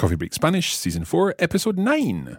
Coffee Break Spanish, Season 4, Episode 9.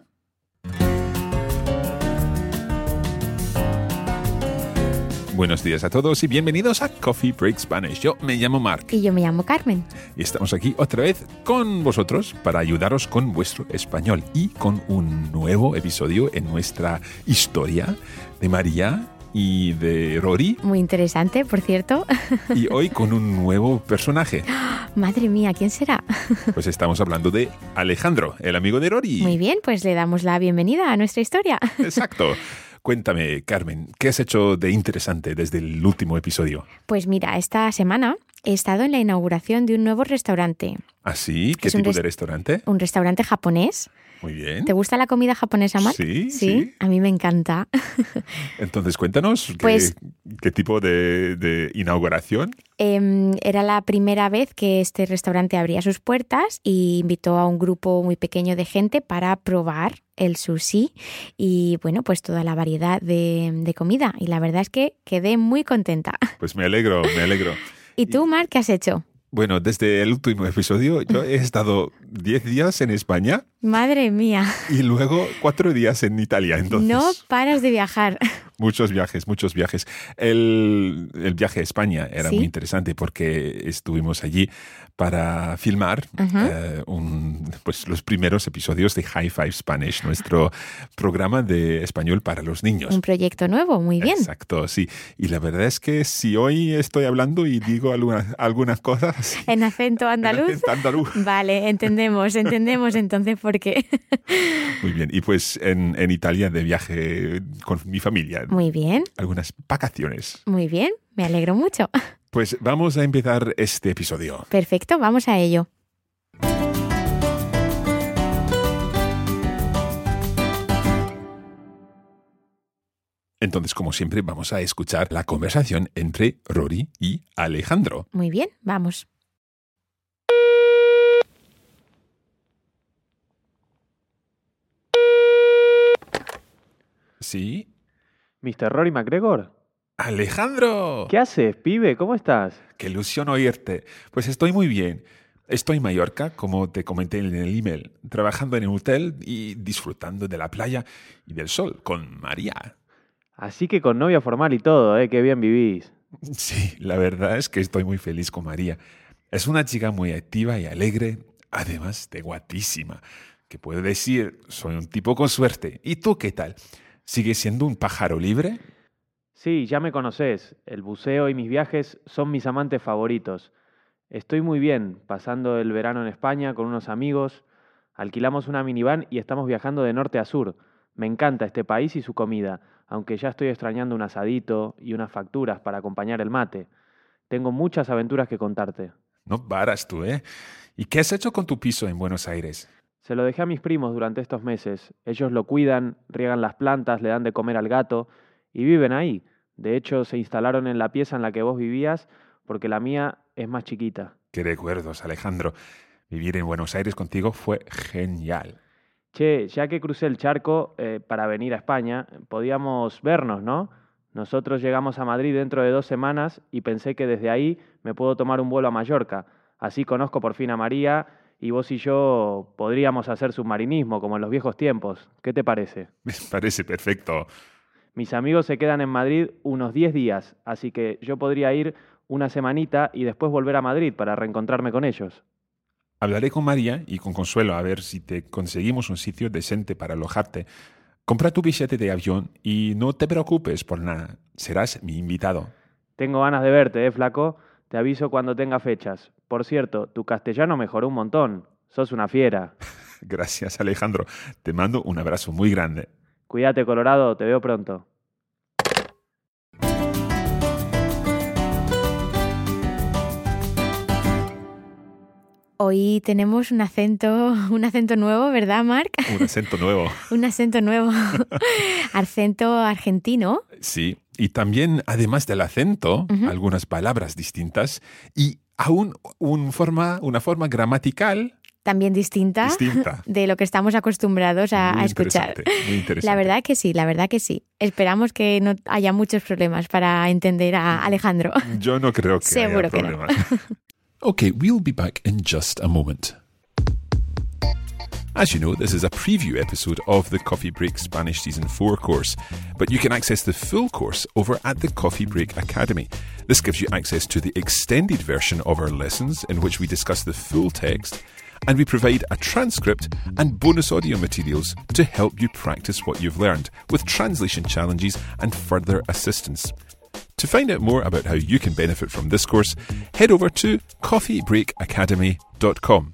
Buenos días a todos y bienvenidos a Coffee Break Spanish. Yo me llamo Mark Y yo me llamo Carmen. y estamos aquí otra vez con vosotros para ayudaros con vuestro español y con un nuevo episodio en nuestra historia de María y de Rory Muy interesante, por cierto. y hoy con un nuevo personaje. Madre mía, ¿quién será? Pues estamos hablando de Alejandro, el amigo de Rory. Muy bien, pues le damos la bienvenida a nuestra historia. Exacto. Cuéntame, Carmen, ¿qué has hecho de interesante desde el último episodio? Pues mira, esta semana he estado en la inauguración de un nuevo restaurante. ¿Ah, sí? ¿Qué Es tipo de restaurante? Un restaurante japonés. Muy bien. ¿Te gusta la comida japonesa, Marc? Sí, sí. A mí me encanta. Entonces, cuéntanos, ¿qué, Pues- qué tipo de, de inauguración? Em, era la primera vez que este restaurante abría sus puertas y invitó a un grupo muy pequeño de gente para probar el sushi y bueno, pues toda la variedad de, de comida. Y la verdad es que quedé muy contenta. Pues me alegro, me alegro. ¿Y tú, Marc, qué has hecho? Bueno, desde el último episodio yo he estado 10 días en España Madre mía, y luego 4 días en Italia. Entonces, no paras de viajar. Muchos viajes, muchos viajes. El, el viaje a España era Sí. muy interesante porque estuvimos allí para filmar Ajá. eh, un- pues los primeros episodios de High Five Spanish, nuestro programa de español para los niños. Un proyecto nuevo, muy bien. Exacto, sí. Y la verdad es que si hoy estoy hablando y digo algunas, algunas cosas En acento en andaluz. acento andaluz. Vale, entendemos, entendemos entonces por qué. Muy bien. Y pues en, en Italia de viaje con mi familia. Muy bien, Algunas vacaciones. muy bien, me alegro mucho. Pues vamos a empezar este episodio. Perfecto, vamos a ello. Entonces, como siempre, vamos a escuchar la conversación entre Rory y Alejandro. Muy bien, vamos. ¿Sí? Mr. Rory McGregor. ¡Alejandro! ¿Qué haces, pibe? ¿Cómo estás? ¡Qué ilusión oírte! Pues estoy muy bien. Estoy en Mallorca, como te comenté en el email, trabajando en un hotel y disfrutando de la playa y del sol con María. Así que con novia formal y todo, ¿eh? Qué bien vivís. Sí, la verdad es que estoy muy feliz con María. Es una chica muy activa y alegre, además de guapísima. Que puedo decir, soy un tipo con suerte. ¿Y tú qué tal? ¿Sigues siendo un pájaro libre? Sí, ya me conoces. El buceo y mis viajes son mis amantes favoritos. Estoy muy bien, pasando el verano en España con unos amigos. Alquilamos una minivan y estamos viajando de norte a sur. Me encanta este país y su comida, aunque ya estoy extrañando un asadito y unas facturas para acompañar el mate. Tengo muchas aventuras que contarte. No paras tú, ¿eh? ¿Y qué has hecho con tu piso en Buenos Aires? Se lo dejé a mis primos durante estos meses. Ellos lo cuidan, riegan las plantas, le dan de comer al gato y viven ahí. De hecho, se instalaron en la pieza en la que vos vivías porque la mía es más chiquita. Qué recuerdos, Alejandro. Vivir en Buenos Aires contigo fue genial. Che, ya que crucé el charco eh, para venir a España, podíamos vernos, ¿no? Nosotros llegamos a Madrid dentro de dos semanas y pensé que desde ahí me puedo tomar un vuelo a Mallorca. Así conozco por fin a María y vos y yo podríamos hacer submarinismo como en los viejos tiempos. ¿Qué te parece? Me parece perfecto. Mis amigos se quedan en Madrid unos 10 días, así que yo podría ir una semanita y después volver a Madrid para reencontrarme con ellos. Hablaré con María y con Consuelo a ver si te conseguimos un sitio decente para alojarte. Compra tu billete de avión y no te preocupes por nada. Serás mi invitado. Tengo ganas de verte, ¿eh, flaco? Te aviso cuando tenga fechas. Por cierto, tu castellano mejoró un montón. Sos una fiera. Gracias, Alejandro. Te mando un abrazo muy grande. Cuídate, Colorado. Te veo pronto. Hoy tenemos un acento, un acento nuevo, ¿verdad, Marc? Un acento nuevo. un acento nuevo. acento argentino. Sí, y también, además del acento, algunas palabras distintas y aún un forma, una forma gramatical también distinta, distinta, de lo que estamos acostumbrados a, muy a escuchar. interesante, Muy interesante. La verdad que sí, la verdad que sí. Esperamos que no haya muchos problemas para entender a Alejandro. Yo no creo que Seguro haya que no. problemas. okay, we'll be back in just a moment. As you know, this is a preview episode of the Coffee Break Spanish Season 4 course, but you can access the full course over at the Coffee Break Academy. This gives you access to the extended version of our lessons in which we discuss the full text, and we provide a transcript and bonus audio materials to help you practice what you've learned with translation challenges and further assistance. To find out more about how you can benefit from this course, head over to coffeebreakacademy.com.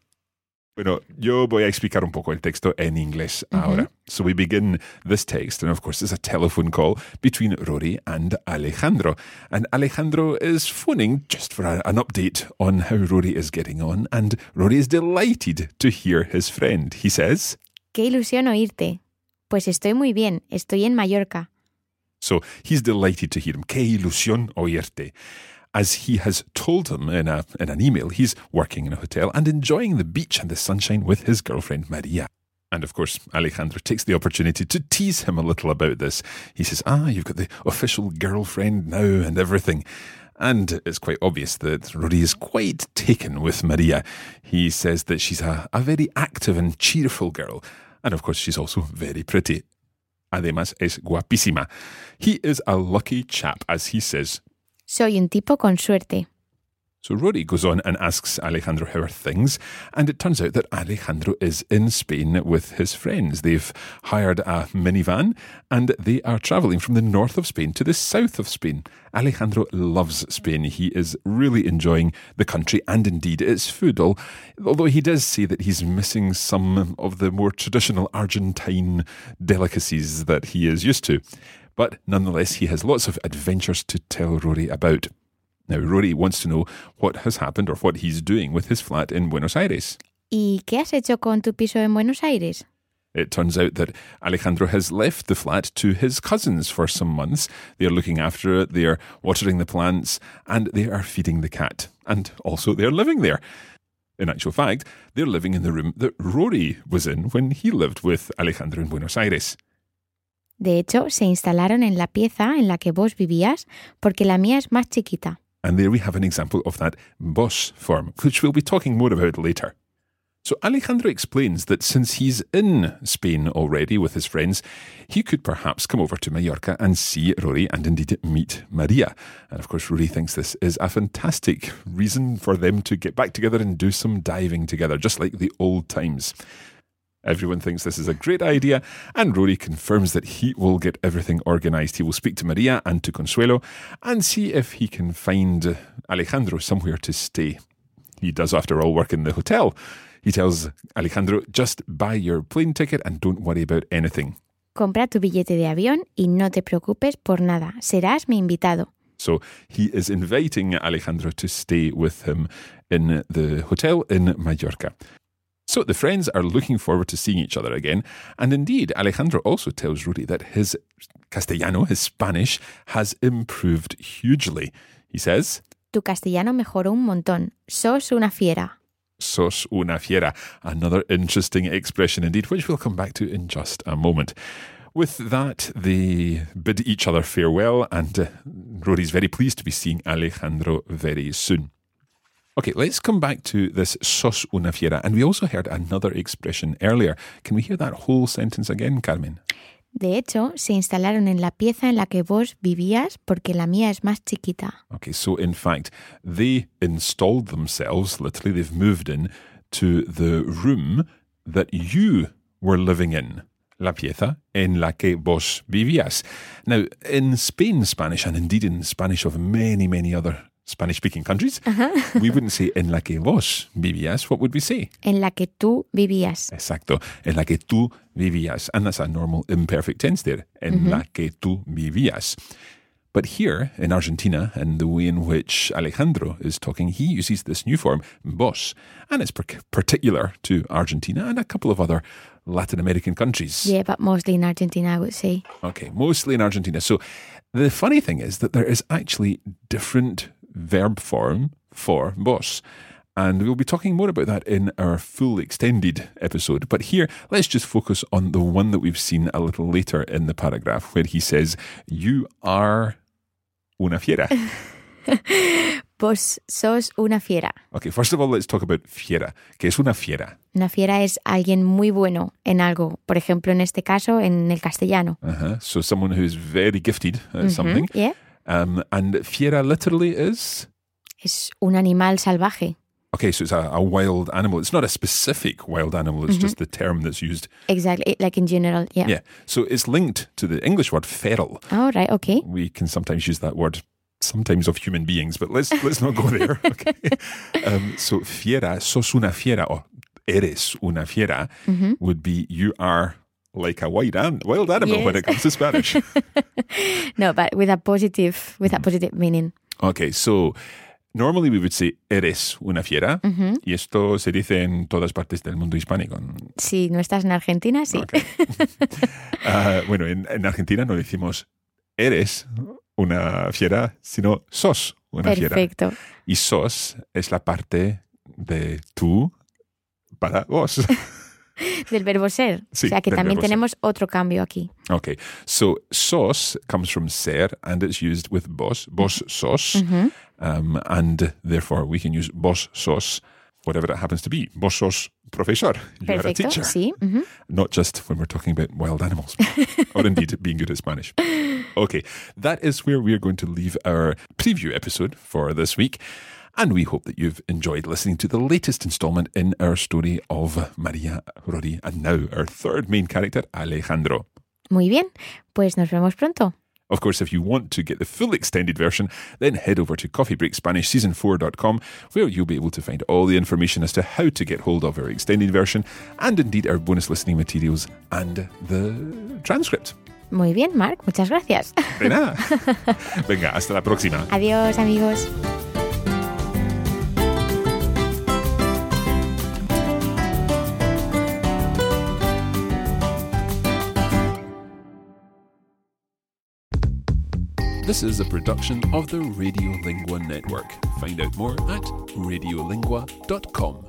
Bueno, yo voy a explicar un poco el texto en inglés ahora. So we begin this text, and of course, it's a telephone call between Rory and Alejandro. And Alejandro is phoning just for a- an update on how Rory is getting on, and Rory is delighted to hear his friend. He says, Qué ilusión oírte. Pues estoy muy bien, estoy en Mallorca. So he's delighted to hear him. Qué ilusión oírte. As he has told him in, a, in an email, he's working in a hotel and enjoying the beach and the sunshine with his girlfriend Maria. And of course, Alejandro takes the opportunity to tease him a little about this. He says, Ah, you've got the official girlfriend now and everything. And it's quite obvious that Rory is quite taken with Maria. He says that she's a, a very active and cheerful girl. And of course, she's also very pretty. Además, es guapísima. He is a lucky chap, as he says. Soy un tipo con suerte. So Rory goes on and asks Alejandro how are things, and it turns out that Alejandro is in Spain with his friends. They've hired a minivan and they are travelling from the north of Spain to the south of Spain. Alejandro loves Spain. He is really enjoying the country and indeed its food, although he does say that he's missing some of the more traditional Argentine delicacies that he is used to. But nonetheless, he has lots of adventures to tell Rory about. Now, Rory wants to know what has happened or what he's doing with his flat in Buenos Aires. ¿Y qué has hecho con tu piso en Buenos Aires? It turns out that Alejandro has left the flat to his cousins for some months. They're looking after it, they're watering the plants, and they are feeding the cat. And also, they're living there. In actual fact, they're living in the room that Rory was in when he lived with Alejandro in Buenos Aires. De hecho, se instalaron en la pieza en la que vos vivías porque la mía es más chiquita. And there we have an example of that vos form, which we'll be talking more about later. So Alejandro explains that since he's in Spain already with his friends, he could perhaps come over to Mallorca and see Rory and indeed meet Maria. And of course, Rory thinks this is a fantastic reason for them to get back together and do some diving together, just like the old times. Everyone thinks this is a great idea, and Rory confirms that he will get everything organised. He will speak to Maria and to Consuelo and see if he can find Alejandro somewhere to stay. He does, after all, work in the hotel. He tells Alejandro, just buy your plane ticket and don't worry about anything. Compra tu billete de avión y no te preocupes por nada. Serás mi invitado. So he is inviting Alejandro to stay with him in the hotel in Mallorca. So the friends are looking forward to seeing each other again. And indeed, Alejandro also tells Rory that his Castellano, his Spanish, has improved hugely. He says, Tu castellano mejoró un montón. Sos una fiera. sos una fiera. Another interesting expression indeed, which we'll come back to in just a moment. With that, they bid each other farewell, and uh, Rory's very pleased to be seeing Alejandro very soon. Okay, let's come back to this sos una fiera. And we also heard another expression earlier. Can we hear that whole sentence again, Carmen? De hecho, se instalaron en la pieza en la que vos vivías porque la mía es más chiquita. Okay, so in fact, they installed themselves, literally, they've moved in to the room that you were living in. La pieza en la que vos vivías. Now, in Spain Spanish, and indeed in Spanish of many, many other Spanish speaking countries, we wouldn't say en la que vos vivías. What would we say? En la que tú vivías. Exacto. En la que tú vivías. And that's a normal imperfect tense there. En la que tú vivías. But here in Argentina, and the way in which Alejandro is talking, he uses this new form, vos, and it's par- particular to Argentina and a couple of other Latin American countries. Yeah, but mostly in Argentina, I would say. Okay, mostly in Argentina. So the funny thing is that there is actually different verb form for vos. And we'll be talking more about that in our full extended episode. But here, let's just focus on the one that we've seen a little later in the paragraph, where he says, You are una fiera. Vos sos una fiera. Okay, first of all, let's talk about fiera. ¿Qué es una fiera? Una fiera es alguien muy bueno en algo. Por ejemplo, en este caso, en el castellano. Uh-huh. So someone who's very gifted at something. Yeah. Um, and fiera literally is? Es un animal salvaje. Okay, so it's a, a wild animal. It's not a specific wild animal, it's just the term that's used. Exactly, like in general. Yeah. Yeah. So it's linked to the English word feral. Oh, right. Okay. We can sometimes use that word sometimes of human beings, but let's let's not go there. Okay. Um, so fiera, sos una fiera, or eres una fiera, would be you are like a wild, an- wild animal when it comes to Spanish. No, but with a positive, with a positive meaning. okay, so normally we would say eres una fiera, y esto se dice en todas partes del mundo hispánico. Si no estás en Argentina, sí. Ah, bueno, en, en Argentina no decimos eres una fiera, sino sos una fiera. Perfecto. Y sos es la parte de tú para vos. Del verbo ser. Sí, o sea que también verbo ser. tenemos otro cambio aquí. okay, so sos comes from ser and it's used with vos. Vos sos. Um, and therefore we can use vos sos, whatever that happens to be. Vos sos profesor. You are a teacher. Sí. ujú. not just when we're talking about wild animals, or indeed being good at Spanish. Okay, that is where we're going to leave our preview episode for this week. And we hope that you've enjoyed listening to the latest installment in our story of Maria Rory and now our third main character, Alejandro. Muy bien. Pues nos vemos pronto. Of course, if you want to get the full extended version, then head over to coffeebreakSpanishSeason4.com where you'll be able to find all the information as to how to get hold of our extended version and indeed our bonus listening materials and the transcript. Muy bien, Marc. Muchas gracias. De nada. Venga, hasta la próxima. Adiós, amigos. This is a production of the Radiolingua Network. Find out more at radiolingua.com.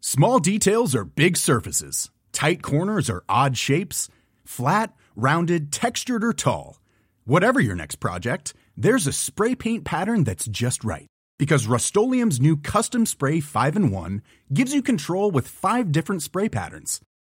Small details are big surfaces. Tight corners are odd shapes. Flat, rounded, textured, or tall. Whatever your next project, there's a spray paint pattern that's just right. Because Rust-Oleum Custom Spray 5 in 1 gives you control with five different spray patterns.